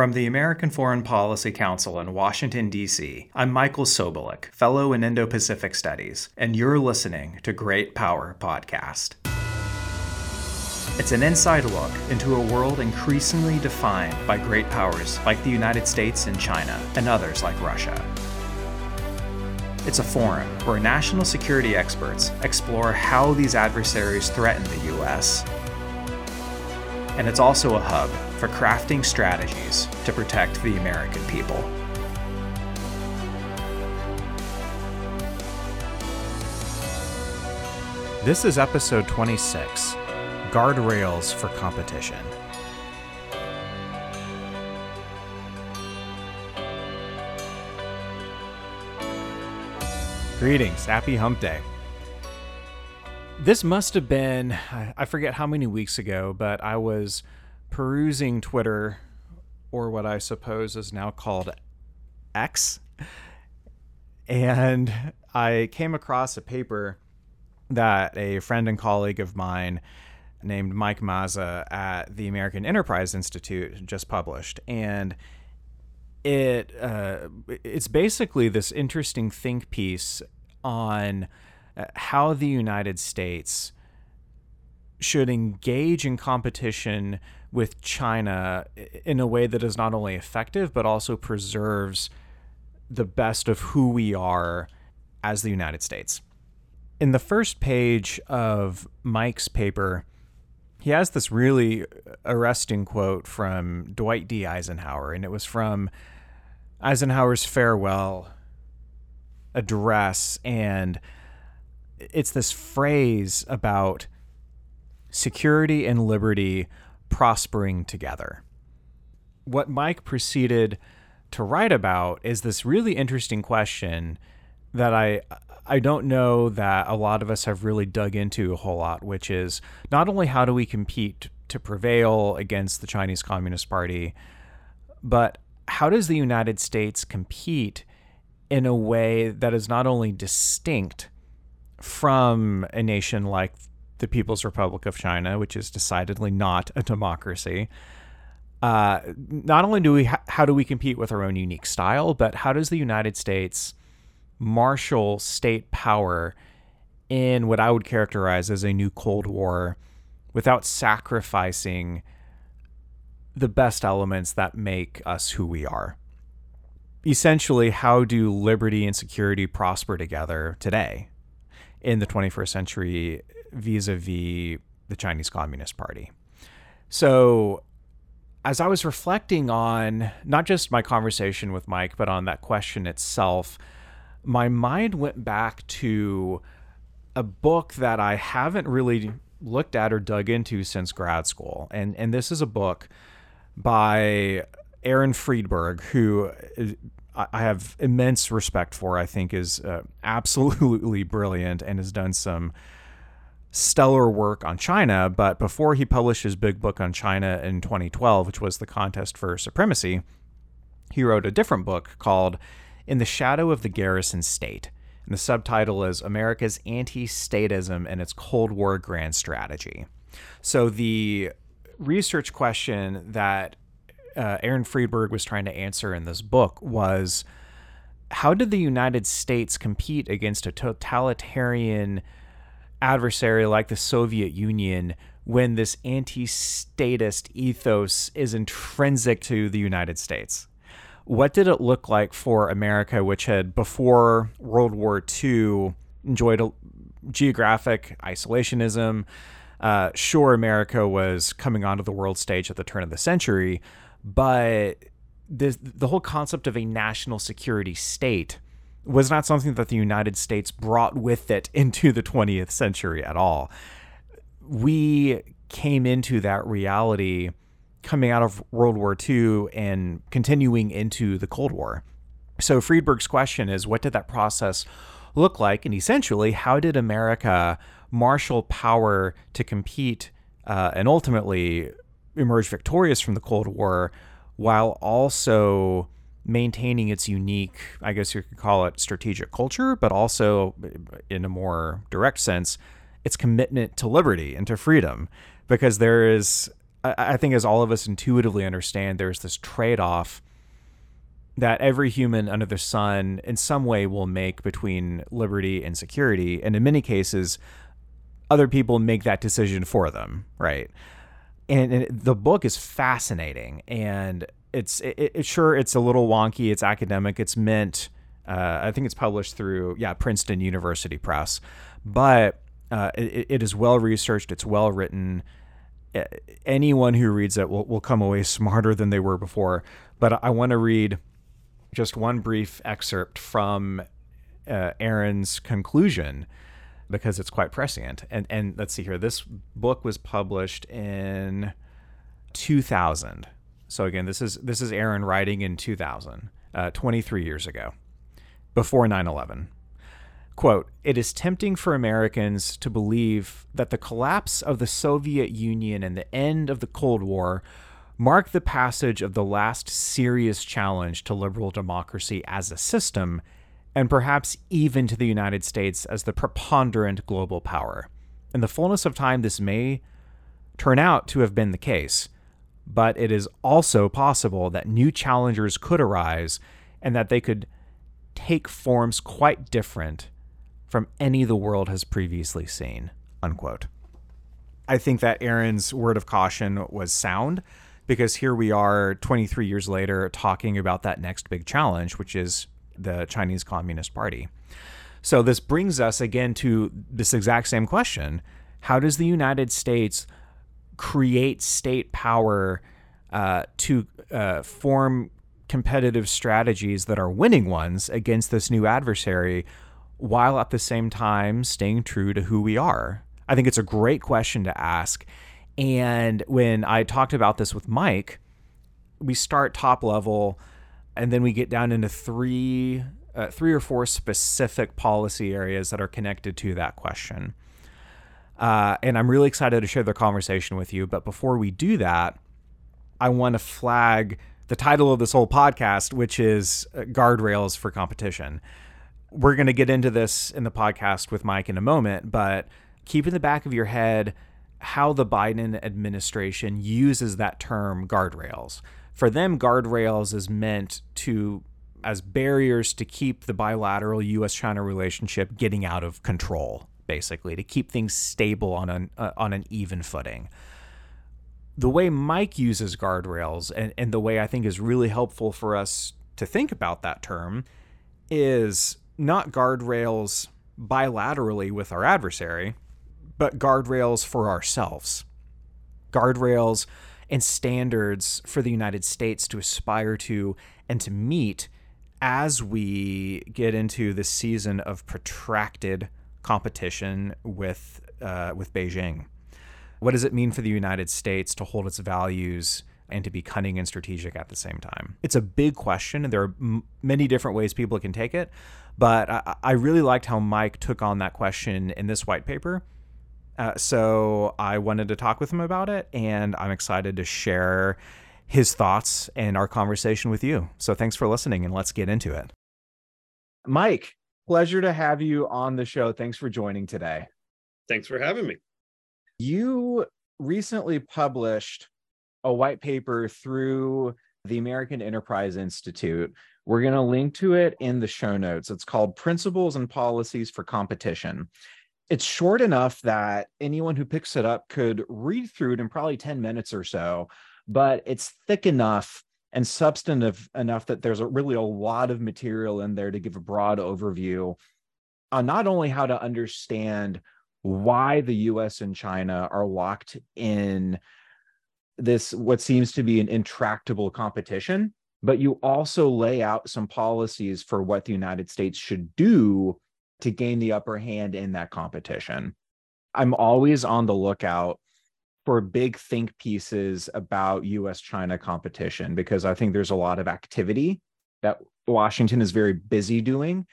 From the American Foreign Policy Council in Washington, D.C., I'm Michael Sobolik, Fellow in Indo Pacific Studies, and you're listening to Great Power Podcast. It's an inside look into a world increasingly defined by great powers like the United States and China, and others like Russia. It's a forum where national security experts explore how these adversaries threaten the U.S. And it's also a hub for crafting strategies to protect the American people. This is episode 26 Guardrails for Competition. Greetings, happy hump day. This must have been, I forget how many weeks ago, but I was perusing Twitter, or what I suppose is now called X, and I came across a paper that a friend and colleague of mine named Mike Mazza at the American Enterprise Institute just published, and it uh, it's basically this interesting think piece on uh, how the United States should engage in competition with China in a way that is not only effective but also preserves the best of who we are as the United States. In the first page of Mike's paper, he has this really arresting quote from Dwight D. Eisenhower, and it was from Eisenhower's farewell address. And it's this phrase about security and liberty prospering together. What Mike proceeded to write about is this really interesting question that I I don't know that a lot of us have really dug into a whole lot, which is not only how do we compete to prevail against the Chinese Communist Party, but how does the United States compete in a way that is not only distinct from a nation like the People's Republic of China, which is decidedly not a democracy. Uh, not only do we ha- how do we compete with our own unique style, but how does the United States marshal state power in what I would characterize as a new Cold War without sacrificing the best elements that make us who we are? Essentially, how do liberty and security prosper together today in the 21st century vis a vis the Chinese Communist Party. So, as I was reflecting on not just my conversation with Mike, but on that question itself, my mind went back to a book that I haven't really looked at or dug into since grad school. And, and this is a book by Aaron Friedberg, who I have immense respect for, I think is uh, absolutely brilliant and has done some stellar work on China, but before he published his big book on China in 2012, which was The Contest for Supremacy, he wrote a different book called In the Shadow of the Garrison State. And the subtitle is America's Anti Statism and its Cold War Grand Strategy. So the research question that uh, Aaron Friedberg was trying to answer in this book was how did the United States compete against a totalitarian adversary like the Soviet Union when this anti statist ethos is intrinsic to the United States. What did it look like for America, which had before World War II enjoyed a geographic isolationism? Uh, sure, America was coming onto the world stage at the turn of the century, but this, the whole concept of a national security state was not something that the United States brought with it into the 20th century at all. We came into that reality coming out of World War II and continuing into the Cold War. So Friedberg's question is what did that process look like? And essentially, how did America marshal power to compete uh, and ultimately emerge victorious from the Cold War while also maintaining its unique, I guess you could call it strategic culture, but also in a more direct sense, its commitment to liberty and to freedom. Because there is I, think, as all of us intuitively understand, there's this trade off that every human under the sun in some way will make between liberty and security. And in many cases, other people make that decision for them, right? And the book is fascinating and it's it, it, sure it's a little wonky it's academic it's meant uh, i think it's published through yeah princeton university press. But uh, it, it is well researched it's well written. Anyone who reads it will, will come away smarter than they were before. But i want to read just one brief excerpt from uh, aaron's conclusion because it's quite prescient. And and let's see here this book was published in 2000 so again, this is this is Aaron writing in 2000, uh, 23 years ago, before 9/11. Quote, it is tempting for Americans to believe that the collapse of the Soviet Union and the end of the Cold War mark the passage of the last serious challenge to liberal democracy as a system, and perhaps even to the United States as the preponderant global power. In the fullness of time, this may turn out to have been the case but it is also possible that new challengers could arise and that they could take forms quite different from any the world has previously seen. Unquote. I think that Aaron's word of caution was sound because here we are 23 years later talking about that next big challenge, which is the Chinese Communist Party. So this brings us again to this exact same question How does the United States create state power uh, to uh, form competitive strategies that are winning ones against this new adversary while at the same time staying true to who we are? I think it's a great question to ask. And when I talked about this with Mike, we start top level and then we get down into three uh, three or four specific policy areas that are connected to that question. Uh, and I'm really excited to share the conversation with you. But before we do that, I want to flag the title of this whole podcast, which is uh, Guardrails for Competition. We're going to get into this in the podcast with Mike in a moment, but keep in the back of your head how the Biden administration uses that term guardrails. For them, guardrails is meant to as barriers to keep the bilateral US China relationship getting out of control basically to keep things stable on an uh, on an even footing. The way Mike uses guardrails and, and the way I think is really helpful for us to think about that term is not guardrails bilaterally with our adversary, but guardrails for ourselves. Guardrails and standards for the United States to aspire to and to meet as we get into this season of protracted competition with uh, with Beijing. What does it mean for the United States to hold its values and to be cunning and strategic at the same time? It's a big question, and there are m- many different ways people can take it. But I, I really liked how Mike took on that question in this white paper. Uh, so I wanted to talk with him about it, and I'm excited to share his thoughts and our conversation with you. So thanks for listening, and let's get into it. Mike, pleasure to have you on the show. Thanks for joining today. Thanks for having me. You recently published a white paper through the American Enterprise Institute. We're going to link to it in the show notes. It's called Principles and Policies for Competition. It's short enough that anyone who picks it up could read through it in probably 10 minutes or so, but it's thick enough and substantive enough that there's a, really a lot of material in there to give a broad overview on not only how to understand why the US and China are locked in this what seems to be an intractable competition but you also lay out some policies for what the United States should do to gain the upper hand in that competition. I'm always on the lookout for big think pieces about US China competition because I think there's a lot of activity that Washington is very busy doing.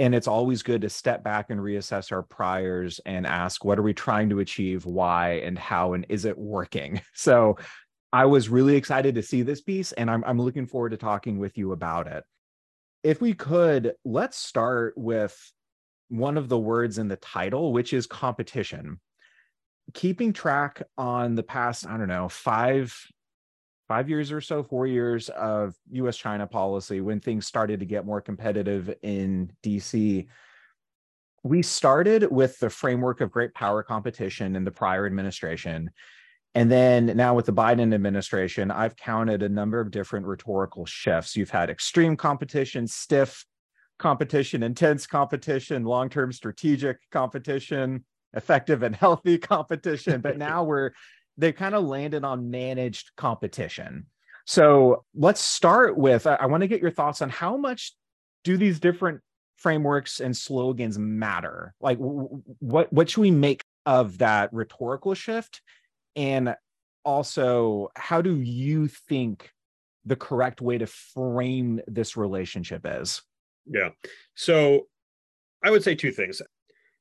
And it's always good to step back and reassess our priors and ask, what are we trying to achieve? Why and how? And is it working? So I was really excited to see this piece and I'm, I'm looking forward to talking with you about it. If we could, let's start with one of the words in the title, which is competition keeping track on the past, I don't know, five five years or so, four years of US China policy when things started to get more competitive in DC. We started with the framework of great power competition in the prior administration. And then now with the Biden administration, I've counted a number of different rhetorical shifts. You've had extreme competition, stiff competition, intense competition, long term strategic competition, effective and healthy competition. But now we're they kind of landed on managed competition. So let's start with I, I want to get your thoughts on how much do these different frameworks and slogans matter? Like what what should we make of that rhetorical shift? And also, how do you think the correct way to frame this relationship is? Yeah. So I would say two things.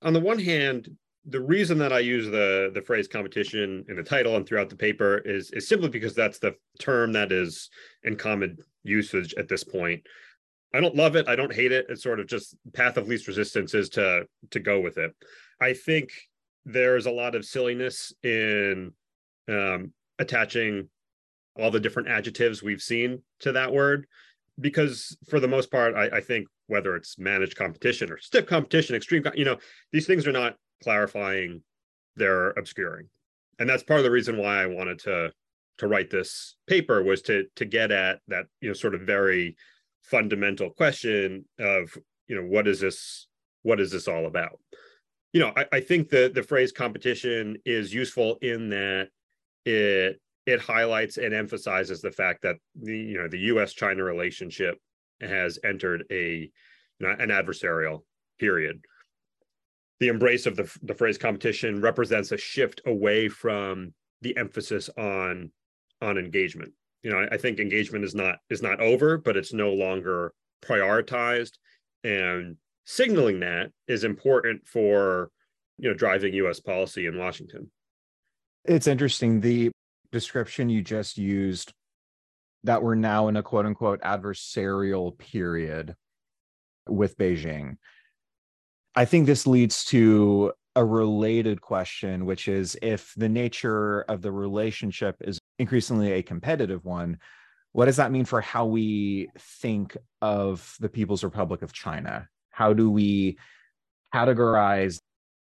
On the one hand, the reason that I use the the phrase competition in the title and throughout the paper is is simply because that's the term that is in common usage at this point. I don't love it. I don't hate it. It's sort of just path of least resistance is to to go with it. I think there's a lot of silliness in um, attaching all the different adjectives we've seen to that word because for the most part I, I think whether it's managed competition or stiff competition extreme you know these things are not clarifying they're obscuring. And that's part of the reason why i wanted to to write this paper was to to get at that you know sort of very fundamental question of you know what is this what is this all about? You know i, I think the the phrase competition is useful in that it it highlights and emphasizes the fact that the you know the us china relationship has entered a you know, an adversarial period the embrace of the, the phrase competition represents a shift away from the emphasis on on engagement. You know I, I, think engagement is not is not over but it's no longer prioritized. And signaling that is important for you know driving us policy in washington. It's interesting the description you just used that we're now in a quote unquote adversarial period with beijing I think this leads to a related question, which is if the nature of the relationship is increasingly a competitive one, what does that mean for how we think of the People's Republic of China? How do we categorize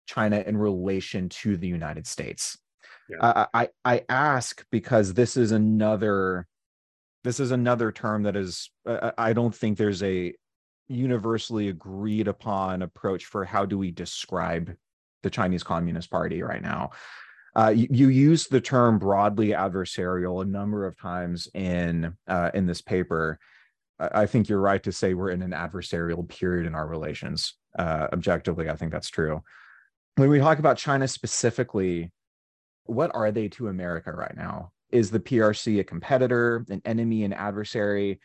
China in relation to the United States? Yeah. I, I ask because this is another this is another term that is I don't think there's a universally agreed upon approach for how do we describe the Chinese Communist Party right now. Uh, you, you use the term broadly adversarial a number of times in uh, in this paper. I, I think you're right to say we're in an adversarial period in our relations. Uh, objectively, I think that's true. When we talk about China specifically, what are they to America right now? Is the PRC a competitor, an enemy, an adversary?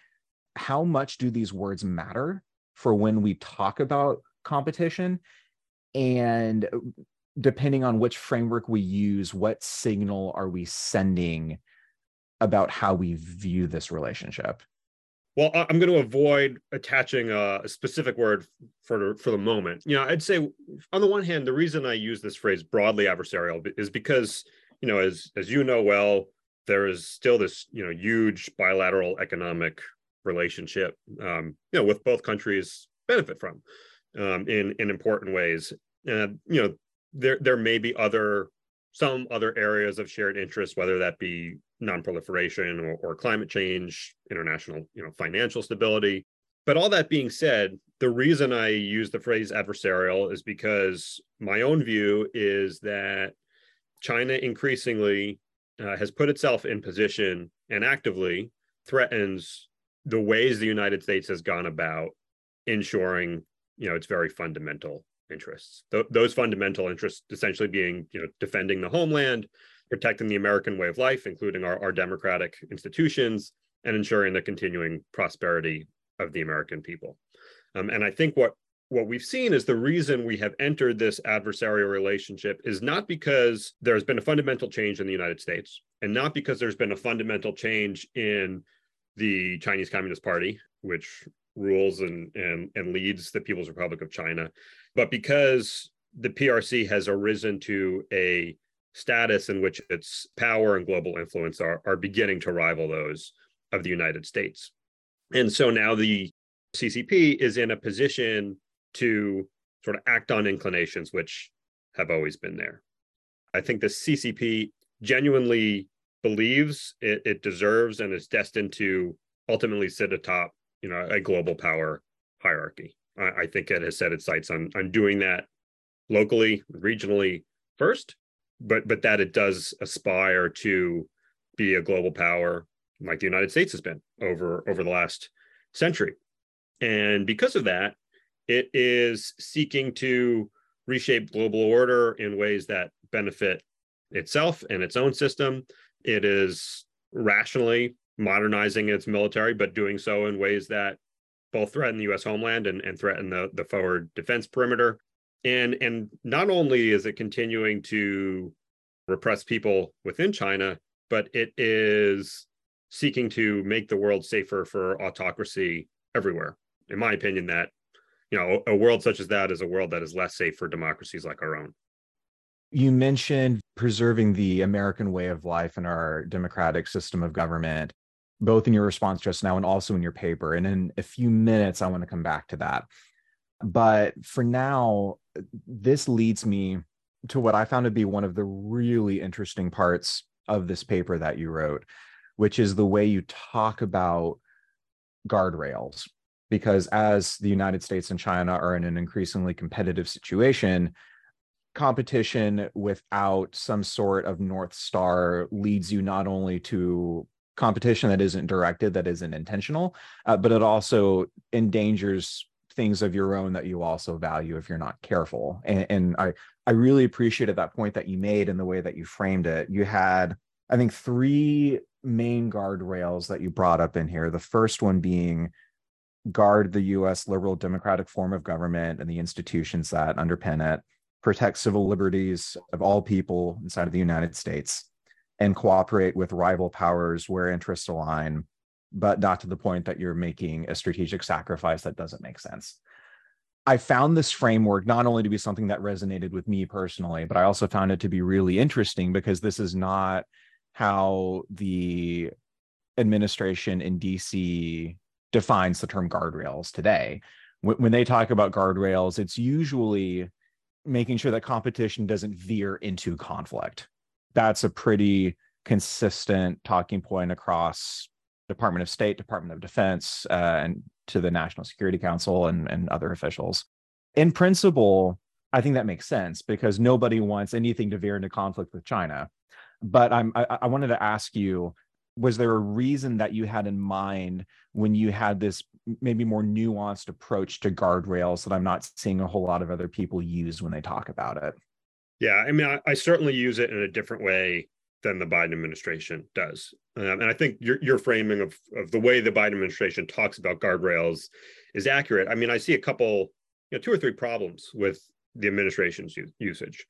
How much do these words matter? For when we talk about competition and depending on which framework we use what signal are we sending about how we view this relationship? Well i'm going to avoid attaching a, specific word for for the moment. You know i'd say on the one hand the reason i use this phrase broadly adversarial is because you know as as you know well there is still this you know huge bilateral economic relationship, um, you know, with both countries benefit from um, in in important ways. And you know, there there may be other some other areas of shared interest, whether that be nonproliferation or, or climate change, international, you know, financial stability. But all that being said, the reason I use the phrase adversarial is because my own view is that China increasingly uh, has put itself in position and actively threatens the ways the United States has gone about ensuring, you know, its very fundamental interests. Th- those fundamental interests essentially being, you know, defending the homeland, protecting the American way of life, including our, our democratic institutions, and ensuring the continuing prosperity of the American people. Um, and I think what what we've seen is the reason we have entered this adversarial relationship is not because there's been a fundamental change in the United States and not because there's been a fundamental change in the Chinese Communist Party, which rules and, and, and leads the People's Republic of China. But because the PRC has arisen to a status in which its power and global influence are, are beginning to rival those of the United States. And so now the CCP is in a position to sort of act on inclinations which have always been there. I think the CCP genuinely believes it, it deserves and is destined to ultimately sit atop, you know, a global power hierarchy. I, I think it has set its sights on on doing that locally, regionally first, but but that it does aspire to be a global power like the United States has been over over the last century. And because of that, it is seeking to reshape global order in ways that benefit itself and its own system. It is rationally modernizing its military, but doing so in ways that both threaten the US homeland and, and threaten the, the forward defense perimeter. And, and not only is it continuing to repress people within China, but it is seeking to make the world safer for autocracy everywhere. In my opinion, that you know a world such as that is a world that is less safe for democracies like our own. You mentioned preserving the American way of life and our democratic system of government, both in your response just now and also in your paper. And in a few minutes, I want to come back to that. But for now, this leads me to what I found to be one of the really interesting parts of this paper that you wrote, which is the way you talk about guardrails. Because as the United States and China are in an increasingly competitive situation, competition without some sort of North Star leads you not only to competition that isn't directed, that isn't intentional, uh, but it also endangers things of your own that you also value if you're not careful. And, and I, I really appreciated that point that you made in the way that you framed it. You had, I think, three main guardrails that you brought up in here. The first one being guard the US liberal democratic form of government and the institutions that underpin it, protect civil liberties of all people inside of the United States, and cooperate with rival powers where interests align but not to the point that you're making a strategic sacrifice that doesn't make sense. I found this framework not only to be something that resonated with me personally, but I also found it to be really interesting because this is not how the administration in DC defines the term guardrails today. When, they talk about guardrails, it's usually making sure that competition doesn't veer into conflict. That's a pretty consistent talking point across Department of State, Department of Defense, uh, and to the National Security Council and, and other officials. In principle, I think that makes sense because nobody wants anything to veer into conflict with China. But I'm, I, I wanted to ask you was there a reason that you had in mind when you had this maybe more nuanced approach to guardrails that I'm not seeing a whole lot of other people use when they talk about it? Yeah, I mean, I, I certainly use it in a different way than the Biden administration does. Um, and I think your your framing of of the way the Biden administration talks about guardrails is accurate. I mean, I see a couple, you know, two or three problems with the administration's u- usage.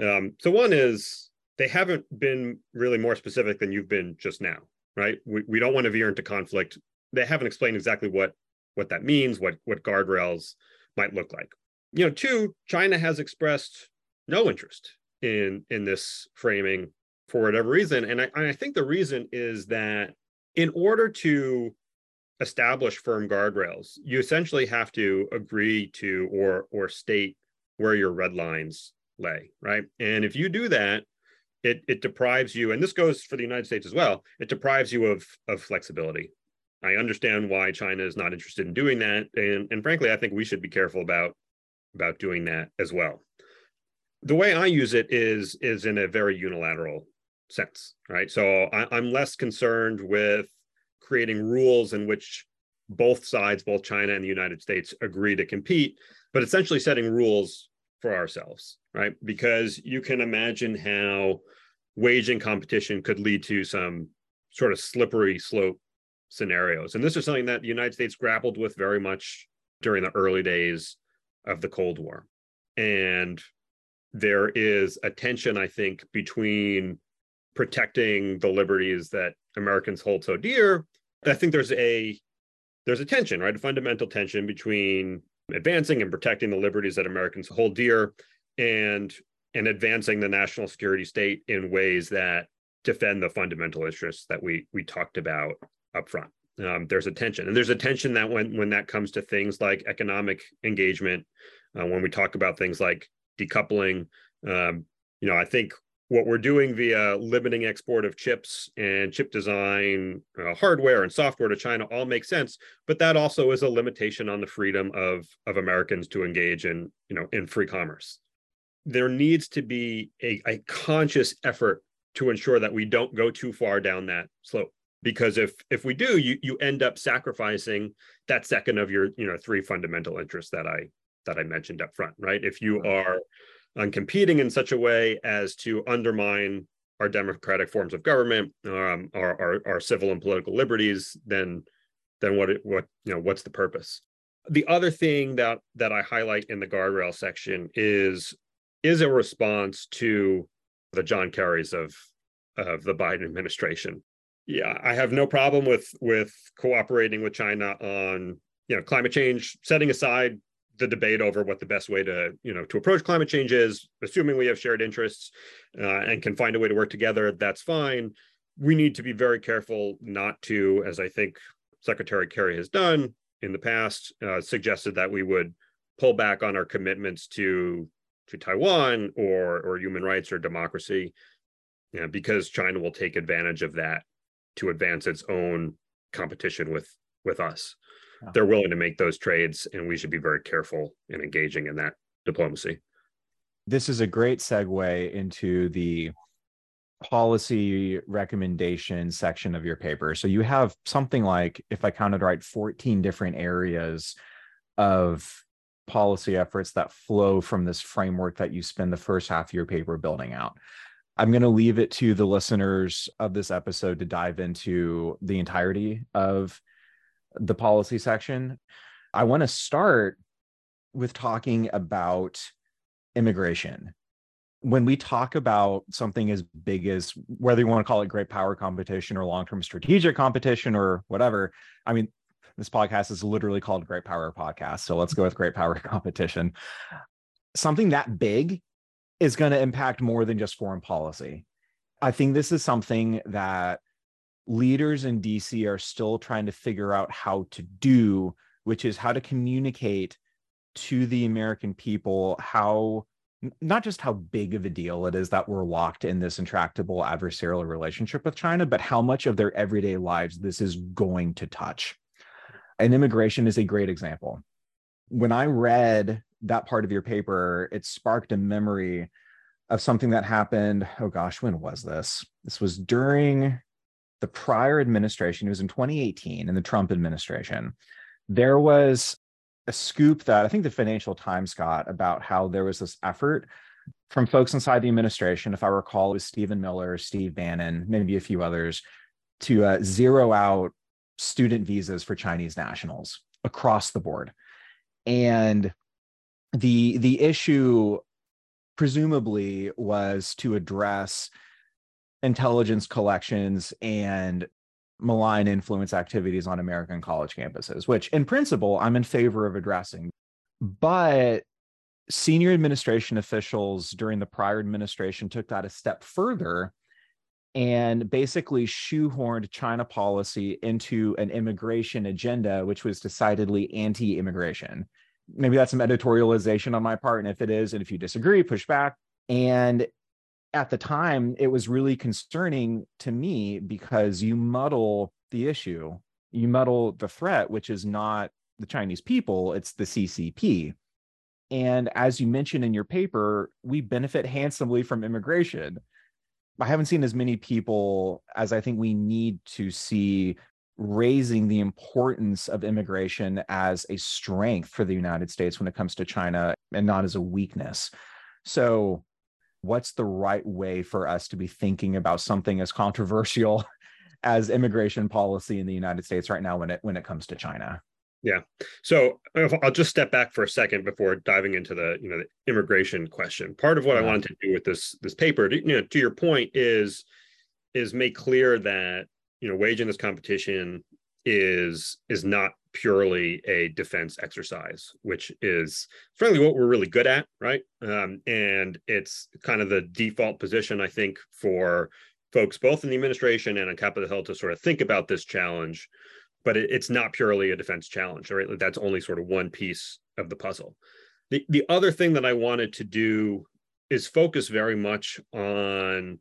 Um, so one is they haven't been really more specific than you've been just now, right? We we don't want to veer into conflict. They haven't explained exactly what what that means, what what guardrails might look like. You know, two, China has expressed no interest in in this framing for whatever reason. And I, I think the reason is that in order to establish firm guardrails, you essentially have to agree to or or state where your red lines lay, right? And if you do that, it it deprives you, and this goes for the United States as well, it deprives you of of flexibility. I understand why China is not interested in doing that. And, and frankly, I think we should be careful about about doing that as well. The way I use it is is in a very unilateral sense, right? So I, I'm less concerned with creating rules in which both sides, both China and the United States, agree to compete, but essentially setting rules for ourselves, right? Because you can imagine how waging competition could lead to some sort of slippery slope scenarios. And this is something that the United States grappled with very much during the early days of the Cold War. And there is a tension, I think, between protecting the liberties that Americans hold so dear, I think there's a there's a tension, right? A fundamental tension between advancing and protecting the liberties that Americans hold dear and and advancing the national security state in ways that defend the fundamental interests that we we talked about up front. Um, there's a tension, and there's a tension that when when that comes to things like economic engagement, uh, when we talk about things like decoupling, um, you know, I think what we're doing via limiting export of chips and chip design uh, hardware and software to china all makes sense but that also is a limitation on the freedom of of americans to engage in you know in free commerce. There needs to be a, a conscious effort to ensure that we don't go too far down that slope because if if we do you you end up sacrificing that second of your you know three fundamental interests that i that i mentioned up front right? If you are on competing in such a way as to undermine our democratic forms of government, um, our, our, our civil and political liberties, then then what it, what you know what's the purpose? The other thing that that I highlight in the guardrail section is is a response to the John Kerrys of of the Biden administration. Yeah, I have no problem with with cooperating with China on you know climate change, setting aside the debate over what the best way to you know to approach climate change is assuming we have shared interests uh, and can find a way to work together that's fine. We need to be very careful not to as i think secretary kerry has done in the past uh, suggested that we would pull back on our commitments to to taiwan or or human rights or democracy you know, because china will take advantage of that to advance its own competition with with us yeah. they're willing to make those trades, and we should be very careful in engaging in that diplomacy. This is a great segue into the policy recommendation section of your paper. So you have something like, if I counted right, 14 different areas of policy efforts that flow from this framework that you spend the first half of your paper building out. I'm going to leave it to the listeners of this episode to dive into the entirety of the policy section. I want to start with talking about immigration. When we talk about something as big as whether you want to call it great power competition or long term strategic competition or whatever, I mean, this podcast is literally called Great Power Podcast. So let's go with great power competition. Something that big is going to impact more than just foreign policy. I think this is something that leaders in DC are still trying to figure out how to do, which is how to communicate to the American people how not just how big of a deal it is that we're locked in this intractable adversarial relationship with China, but how much of their everyday lives this is going to touch. And immigration is a great example. When I read that part of your paper, it sparked a memory of something that happened. Oh gosh, when was this? This was during the prior administration, it was in 2018 in the Trump administration, there was a scoop that I think the Financial Times got about how there was this effort from folks inside the administration, if I recall, it was Stephen Miller, Steve Bannon, maybe a few others, to uh, zero out student visas for Chinese nationals across the board. And the the issue presumably was to address intelligence collections and malign influence activities on American college campuses, which in principle I'm in favor of addressing. But senior administration officials during the prior administration took that a step further and basically shoehorned China policy into an immigration agenda, which was decidedly anti immigration. Maybe that's some editorialization on my part. And if it is, and if you disagree, push back. And at the time, it was really concerning to me because you muddle the issue, you muddle the threat, which is not the Chinese people, it's the CCP. And as you mentioned in your paper, we benefit handsomely from immigration. I haven't seen as many people as I think we need to see raising the importance of immigration as a strength for the United States when it comes to China and not as a weakness. So, what's the right way for us to be thinking about something as controversial as immigration policy in the United States right now when it when it comes to China? Yeah. So I'll just step back for a second before diving into the you know the immigration question. Part of what yeah. I wanted to do with this this paper, you know, to your point, is is make clear that you know waging this competition is is not purely a defense exercise, which is frankly what we're really good at, right? Um, and it's kind of the default position, I think, for folks both in the administration and on Capitol Hill to sort of think about this challenge. But it, it's not purely a defense challenge, right? That's only sort of one piece of the puzzle. The the other thing that I wanted to do is focus very much on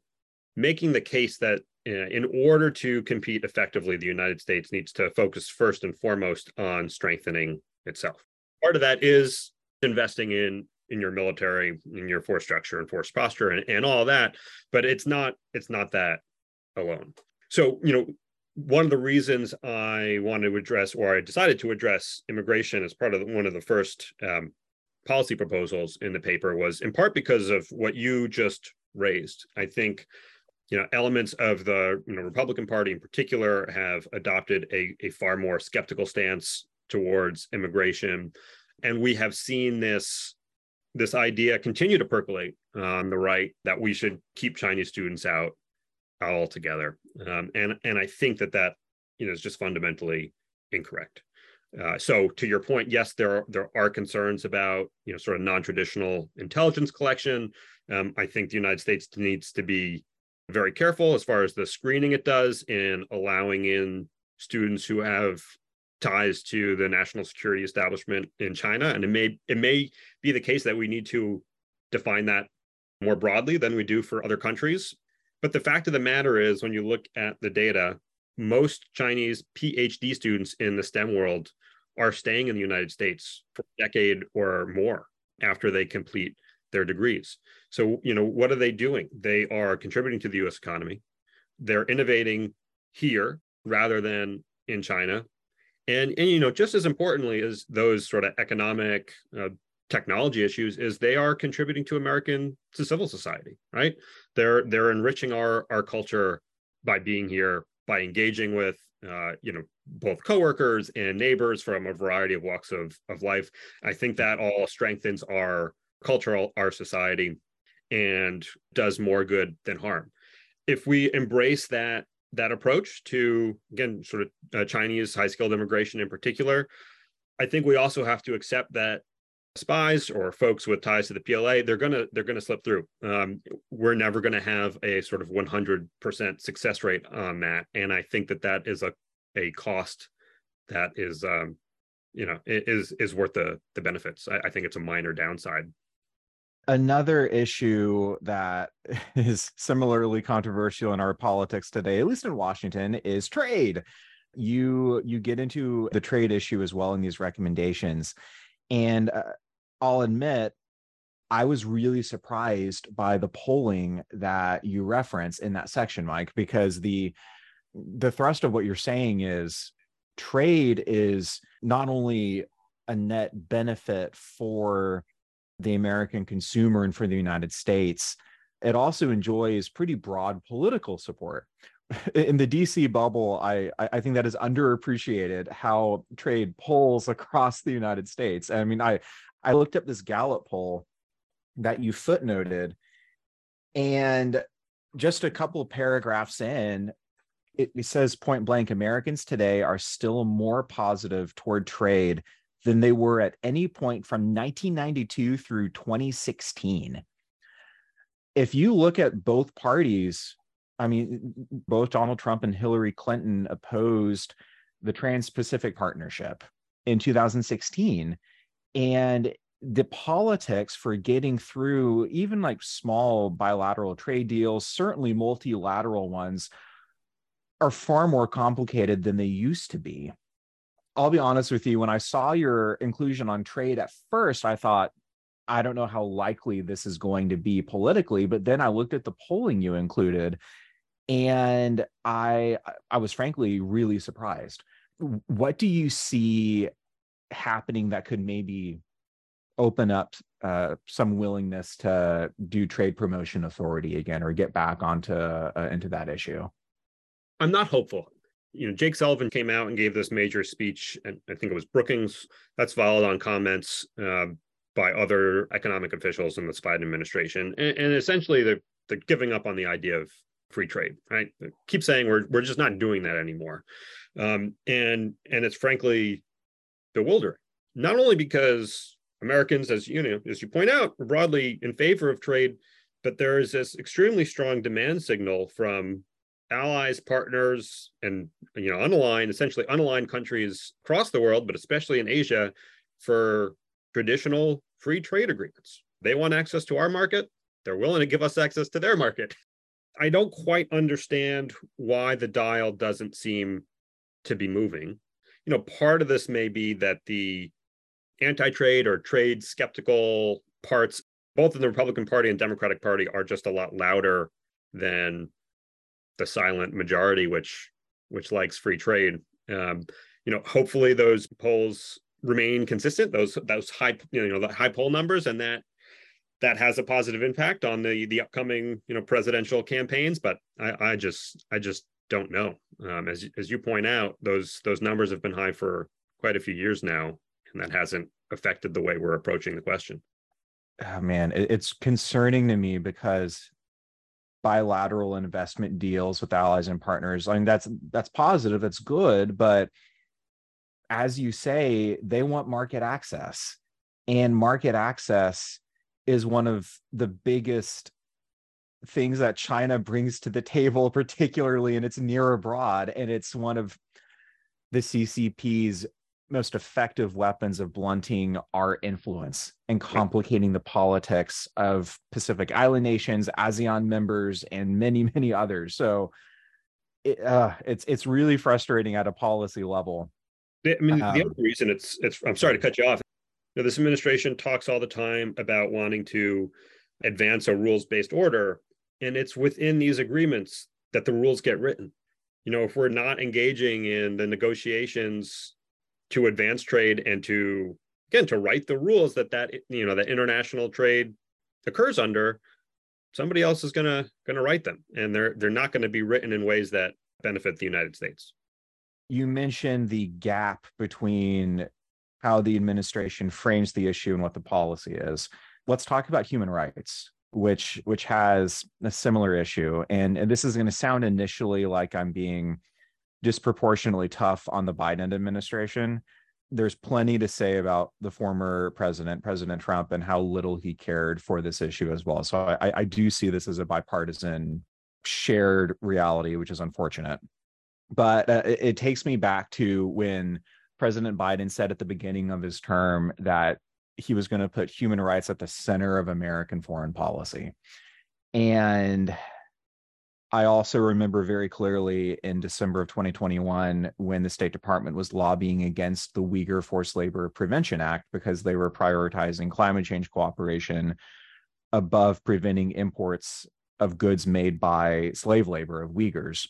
making the case that in order to compete effectively, the United States needs to focus first and foremost on strengthening itself. Part of that is investing in in your military, in your force structure and force posture and, and all that, but it's not it's not that alone. So, you know, one of the reasons I wanted to address or I decided to address immigration as part of one of the first um, policy proposals in the paper was in part because of what you just raised. I think you know elements of the you know Republican Party in particular have adopted a, a far more skeptical stance towards immigration, and we have seen this this idea continue to percolate on the right that we should keep Chinese students out altogether, um, and and I think that that you know is just fundamentally incorrect. Uh, so to your point, yes, there are, there are concerns about you know sort of non-traditional intelligence collection. Um, I think the United States needs to be very careful as far as the screening it does in allowing in students who have ties to the national security establishment in China. And it may it may be the case that we need to define that more broadly than we do for other countries. But the fact of the matter is, when you look at the data, most Chinese PhD students in the STEM world are staying in the United States for a decade or more after they complete their degrees. So, you know, what are they doing? They are contributing to the US economy. They're innovating here rather than in China. And, and you know, just as importantly as those sort of economic uh, technology issues is they are contributing to American to civil society, right? They're they're enriching our our culture by being here, by engaging with uh, you know both coworkers and neighbors from a variety of walks of of life. I think that all strengthens our cultural our society and does more good than harm. If we embrace that that approach to again sort of uh, chinese high skilled immigration in particular i think we also have to accept that spies or folks with ties to the pla they're gonna they're gonna slip through. Um, we're never gonna have a sort of 100% success rate on that and i think that that is a a cost that is um, you know is is worth the the benefits. I, I think it's a minor downside another issue that is similarly controversial in our politics today at least in washington is trade. You you get into the trade issue as well in these recommendations. And uh, i'll admit i was really surprised by the polling that you reference in that section mike because the the thrust of what you're saying is trade is not only a net benefit for the American consumer and for the United States, it also enjoys pretty broad political support. In the DC bubble, I I think that is underappreciated how trade polls across the United States. I mean, I I looked up this Gallup poll that you footnoted, and just a couple paragraphs in, it says point blank Americans today are still more positive toward trade than they were at any point from 1992 through 2016. If you look at both parties, I mean, both Donald Trump and Hillary Clinton opposed the Trans Pacific Partnership in 2016. And the politics for getting through even like small bilateral trade deals, certainly multilateral ones, are far more complicated than they used to be. I'll be honest with you. When I saw your inclusion on trade at first, I thought, I don't know how likely this is going to be politically. But then I looked at the polling you included, and I I was frankly really surprised. What do you see happening that could maybe open up uh, some willingness to do trade promotion authority again or get back onto uh, into that issue? I'm not hopeful you know, Jake Sullivan came out and gave this major speech, and I think it was Brookings. That's followed on comments uh, by other economic officials in the Biden administration, and, and, essentially they're they're giving up on the idea of free trade. Right? They keep saying we're we're just not doing that anymore, um, and and it's frankly bewildering. Not only because Americans, as you know, as you point out, are broadly in favor of trade, but there is this extremely strong demand signal from allies, partners, and you know, unaligned, essentially unaligned countries across the world, but especially in Asia, for traditional free trade agreements. They want access to our market. They're willing to give us access to their market. I don't quite understand why the dial doesn't seem to be moving. You know, part of this may be that the anti-trade or trade skeptical parts, both in the Republican Party and Democratic Party, are just a lot louder than the silent majority, which which likes free trade. Um, you know, hopefully those polls remain consistent. Those those high you know the high poll numbers, and that that has a positive impact on the the upcoming you know presidential campaigns. But I, I just I just don't know. Um, as as you point out, those those numbers have been high for quite a few years now, and that hasn't affected the way we're approaching the question. Oh, man, it's concerning to me because bilateral investment deals with allies and partners. I mean, that's that's positive, that's good, but as you say, they want market access. And market access is one of the biggest things that China brings to the table, particularly in its near abroad. And it's one of the CCP's most effective weapons of blunting our influence and complicating the politics of Pacific Island nations, ASEAN members, and many, many others. So it, uh, it's it's really frustrating at a policy level. I mean, um, the other reason it's it's I'm sorry to cut you off. You know, this administration talks all the time about wanting to advance a rules-based order, and it's within these agreements that the rules get written. You know, if we're not engaging in the negotiations to advance trade and to again to write the rules that that you know that international trade occurs under somebody else is going to going to write them. And they're they're not going to be written in ways that benefit the united states. You mentioned the gap between how the administration frames the issue and what the policy is. Let's talk about human rights which which has a similar issue. And, and this is going to sound initially like i'm being disproportionately tough on the Biden administration. There's plenty to say about the former president, President Trump, and how little he cared for this issue as well. So I, I do see this as a bipartisan shared reality, which is unfortunate. But uh, it, it takes me back to when President Biden said at the beginning of his term that he was going to put human rights at the center of American foreign policy. And I also remember very clearly in December of 2021 when the State Department was lobbying against the Uyghur Forced Labor Prevention Act because they were prioritizing climate change cooperation above preventing imports of goods made by slave labor of Uyghurs.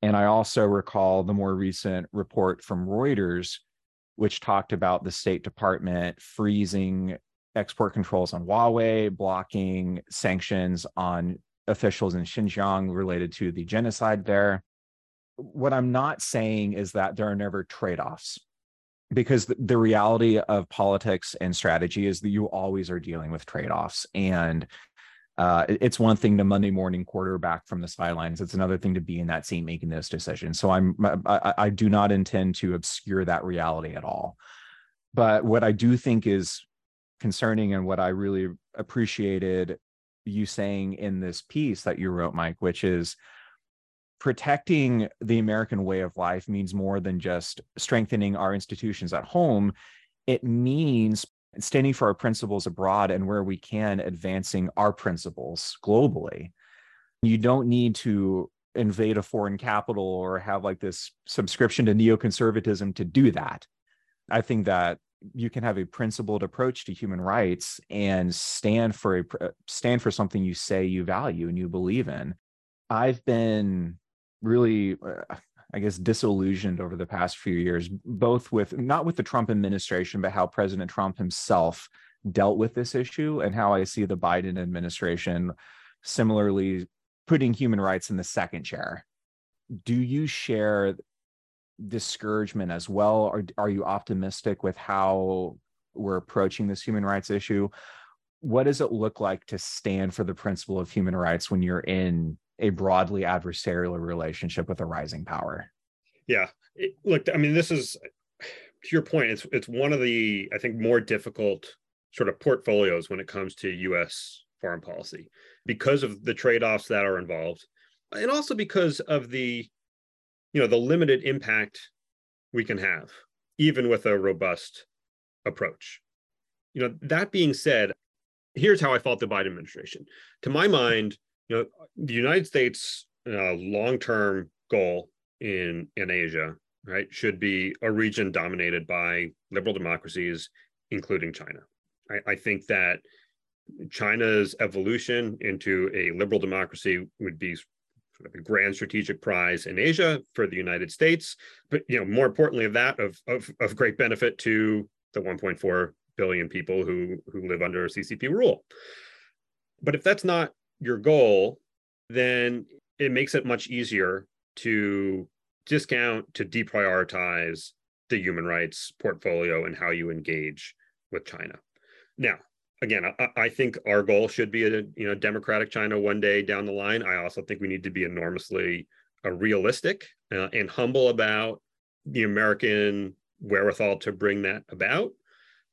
And I also recall the more recent report from Reuters, which talked about the State Department freezing export controls on Huawei, blocking sanctions on officials in Xinjiang related to the genocide there. What I'm not saying is that there are never trade offs because the, reality of politics and strategy is that you always are dealing with trade offs. And uh, it's one thing to Monday morning quarterback from the sidelines. It's another thing to be in that seat making those decisions. So I'm I, I do not intend to obscure that reality at all. But what I do think is concerning and what I really appreciated you saying in this piece that you wrote, Mike, which is protecting the American way of life means more than just strengthening our institutions at home. It means standing for our principles abroad and where we can, advancing our principles globally. You don't need to invade a foreign capital or have like this subscription to neoconservatism to do that. I think that you can have a principled approach to human rights and stand for a uh, stand for something you say you value and you believe in. I've been really uh, i guess disillusioned over the past few years both with not with the trump administration but how president trump himself dealt with this issue and how i see the biden administration similarly putting human rights in the second chair. Do you share discouragement as well? Or are you optimistic with how we're approaching this human rights issue? What does it look like to stand for the principle of human rights when you're in a broadly adversarial relationship with a rising power? Yeah. It, look, I mean, this is to your point, it's it's one of the I think more difficult sort of portfolios when it comes to U.S. foreign policy because of the trade-offs that are involved, and also because of the you know the limited impact we can have even with a robust approach. You know, that being said, here's how I fault the Biden administration. To my mind, you know, the United States uh, long-term goal in in Asia, right, should be a region dominated by liberal democracies, including China. I, I think that China's evolution into a liberal democracy would be a grand strategic prize in Asia for the United States, but you know, more importantly of that, of of, of great benefit to the 1.4 billion people who who live under CCP rule. But if that's not your goal, then it makes it much easier to discount to deprioritize the human rights portfolio and how you engage with China. Now, again, I, I, think our goal should be a you know democratic China one day down the line. I also think we need to be enormously uh, realistic uh, and humble about the American wherewithal to bring that about.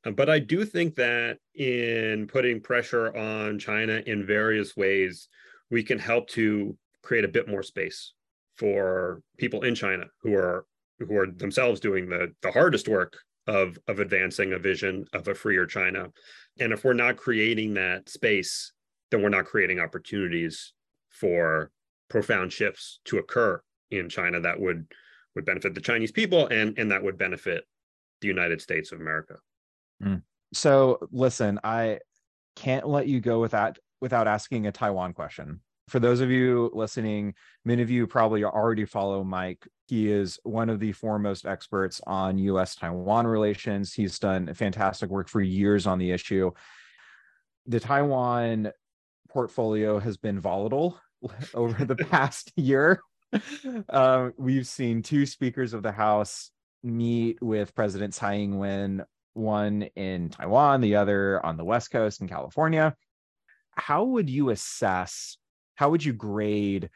Uh, but I do think that in putting pressure on China in various ways, we can help to create a bit more space for people in China who are who are themselves doing the the hardest work of of advancing a vision of a freer China. And if we're not creating that space, then we're not creating opportunities for profound shifts to occur in China that would would benefit the Chinese people and and that would benefit the United States of America. Mm. So listen, I can't let you go without without asking a Taiwan question. For those of you listening, many of you probably already follow Mike. He is one of the foremost experts on US Taiwan relations. He's done fantastic work for years on the issue. The Taiwan portfolio has been volatile over the past year. Um, we've seen two speakers of the House meet with President Tsai Ing wen, one in Taiwan, the other on the West Coast in California. How would you assess, how would you grade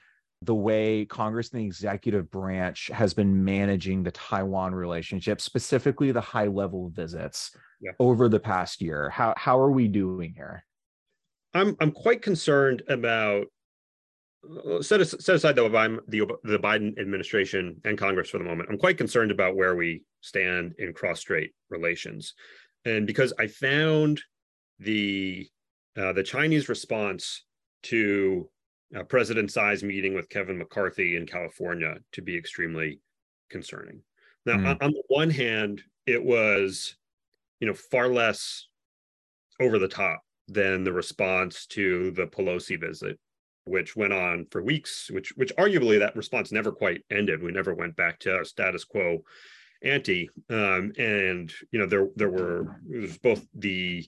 the way Congress and the executive branch has been managing the Taiwan relationship, specifically the high level visits yeah. over the past year? How, how are we doing here? I'm, I'm quite concerned about set, set aside though I'm the the Biden administration and Congress for the moment. I'm quite concerned about where we stand in cross-strait relations, and because I found the uh, the Chinese response to uh, President Tsai's meeting with Kevin McCarthy in California to be extremely concerning. Now, mm. on, the one hand, it was you know far less over the top than the response to the Pelosi visit which went on for weeks, which which arguably that response never quite ended. We never went back to our status quo ante. Um, and you know, there there were was both the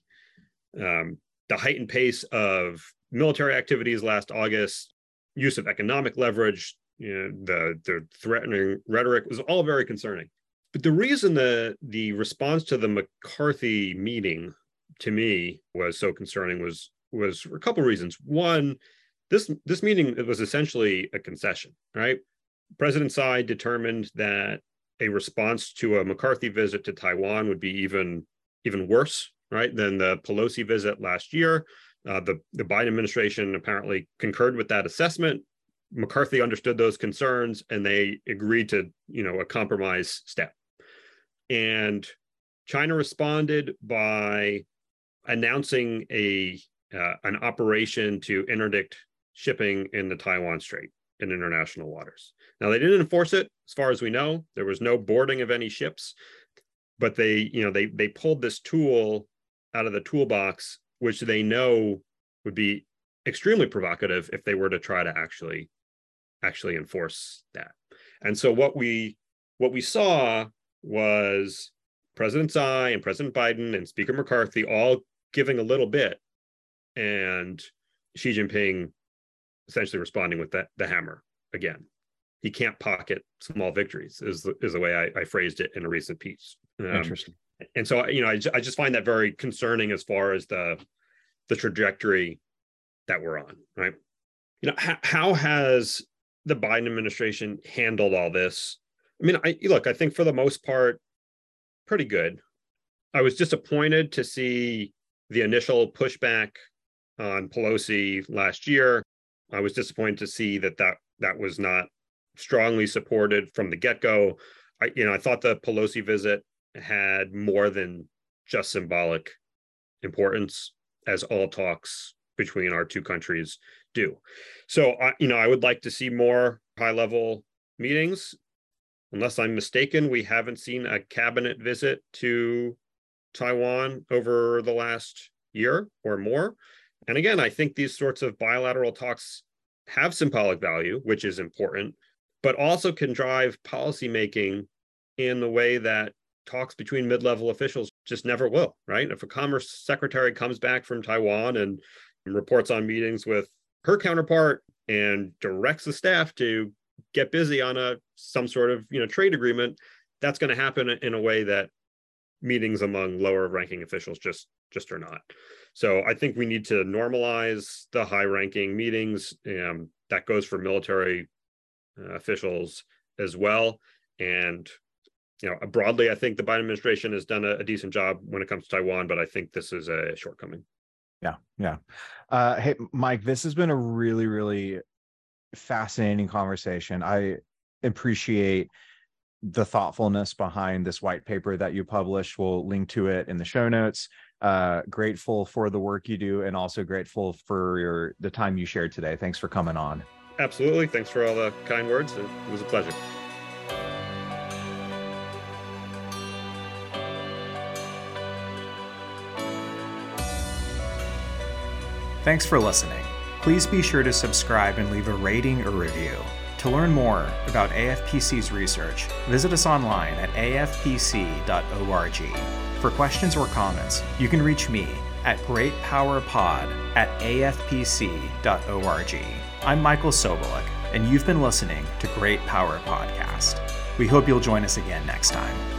um, the heightened pace of military activities last August, use of economic leverage, you know, the the threatening rhetoric was all very concerning. But the reason the the response to the McCarthy meeting to me was so concerning was was a couple of reasons. One, this this meeting was essentially a concession, right? President Tsai determined that a response to a McCarthy visit to Taiwan would be even even worse, right, than the Pelosi visit last year. Uh, the the Biden administration apparently concurred with that assessment. McCarthy understood those concerns, and they agreed to you know a compromise step. And China responded by announcing a uh, an operation to interdict shipping in the Taiwan Strait in international waters. Now they didn't enforce it as far as we know. There was no boarding of any ships, but they, you know, they they pulled this tool out of the toolbox which they know would be extremely provocative if they were to try to actually actually enforce that. And so what we what we saw was President Tsai and President Biden and Speaker McCarthy all giving a little bit and Xi Jinping essentially responding with that the hammer again. He can't pocket small victories is the, is the way I, I phrased it in a recent piece. Um, Interesting. And so you know I, I just find that very concerning as far as the the trajectory that we're on. Right. You know how, how has the Biden administration handled all this? I mean, I look. I think for the most part, pretty good. I was disappointed to see the initial pushback on Pelosi last year. I was disappointed to see that that, that was not strongly supported from the get-go. I, you know, I thought the Pelosi visit had more than just symbolic importance, as all talks between our two countries do. So, I, you know, I would like to see more high-level meetings. Unless I'm mistaken, we haven't seen a cabinet visit to Taiwan over the last year or more. And again, I think these sorts of bilateral talks have symbolic value, which is important, but also can drive policymaking in the way that talks between mid-level officials just never will, right? If a commerce secretary comes back from Taiwan and reports on meetings with her counterpart and directs the staff to get busy on a some sort of you know trade agreement, that's going to happen in a way that meetings among lower ranking officials just just are not. So I think we need to normalize the high ranking meetings. Um, that goes for military uh, officials as well. And you know, broadly, I think the Biden administration has done a, a, decent job when it comes to Taiwan, but I think this is a shortcoming. Yeah, yeah. Uh, hey, Mike, this has been a really, really fascinating conversation. I appreciate the thoughtfulness behind this white paper that you published. We'll link to it in the show notes. Uh, grateful for the work you do, and also grateful for your the time you shared today. Thanks for coming on. Absolutely. Thanks for all the kind words. It was a pleasure. Thanks for listening. Please be sure to subscribe and leave a rating or review. To learn more about AFPC's research, visit us online at afpc.org. For questions or comments, you can reach me at greatpowerpod at afpc.org. I'm Michael Sobolik, and you've been listening to Great Power Podcast. We hope you'll join us again next time.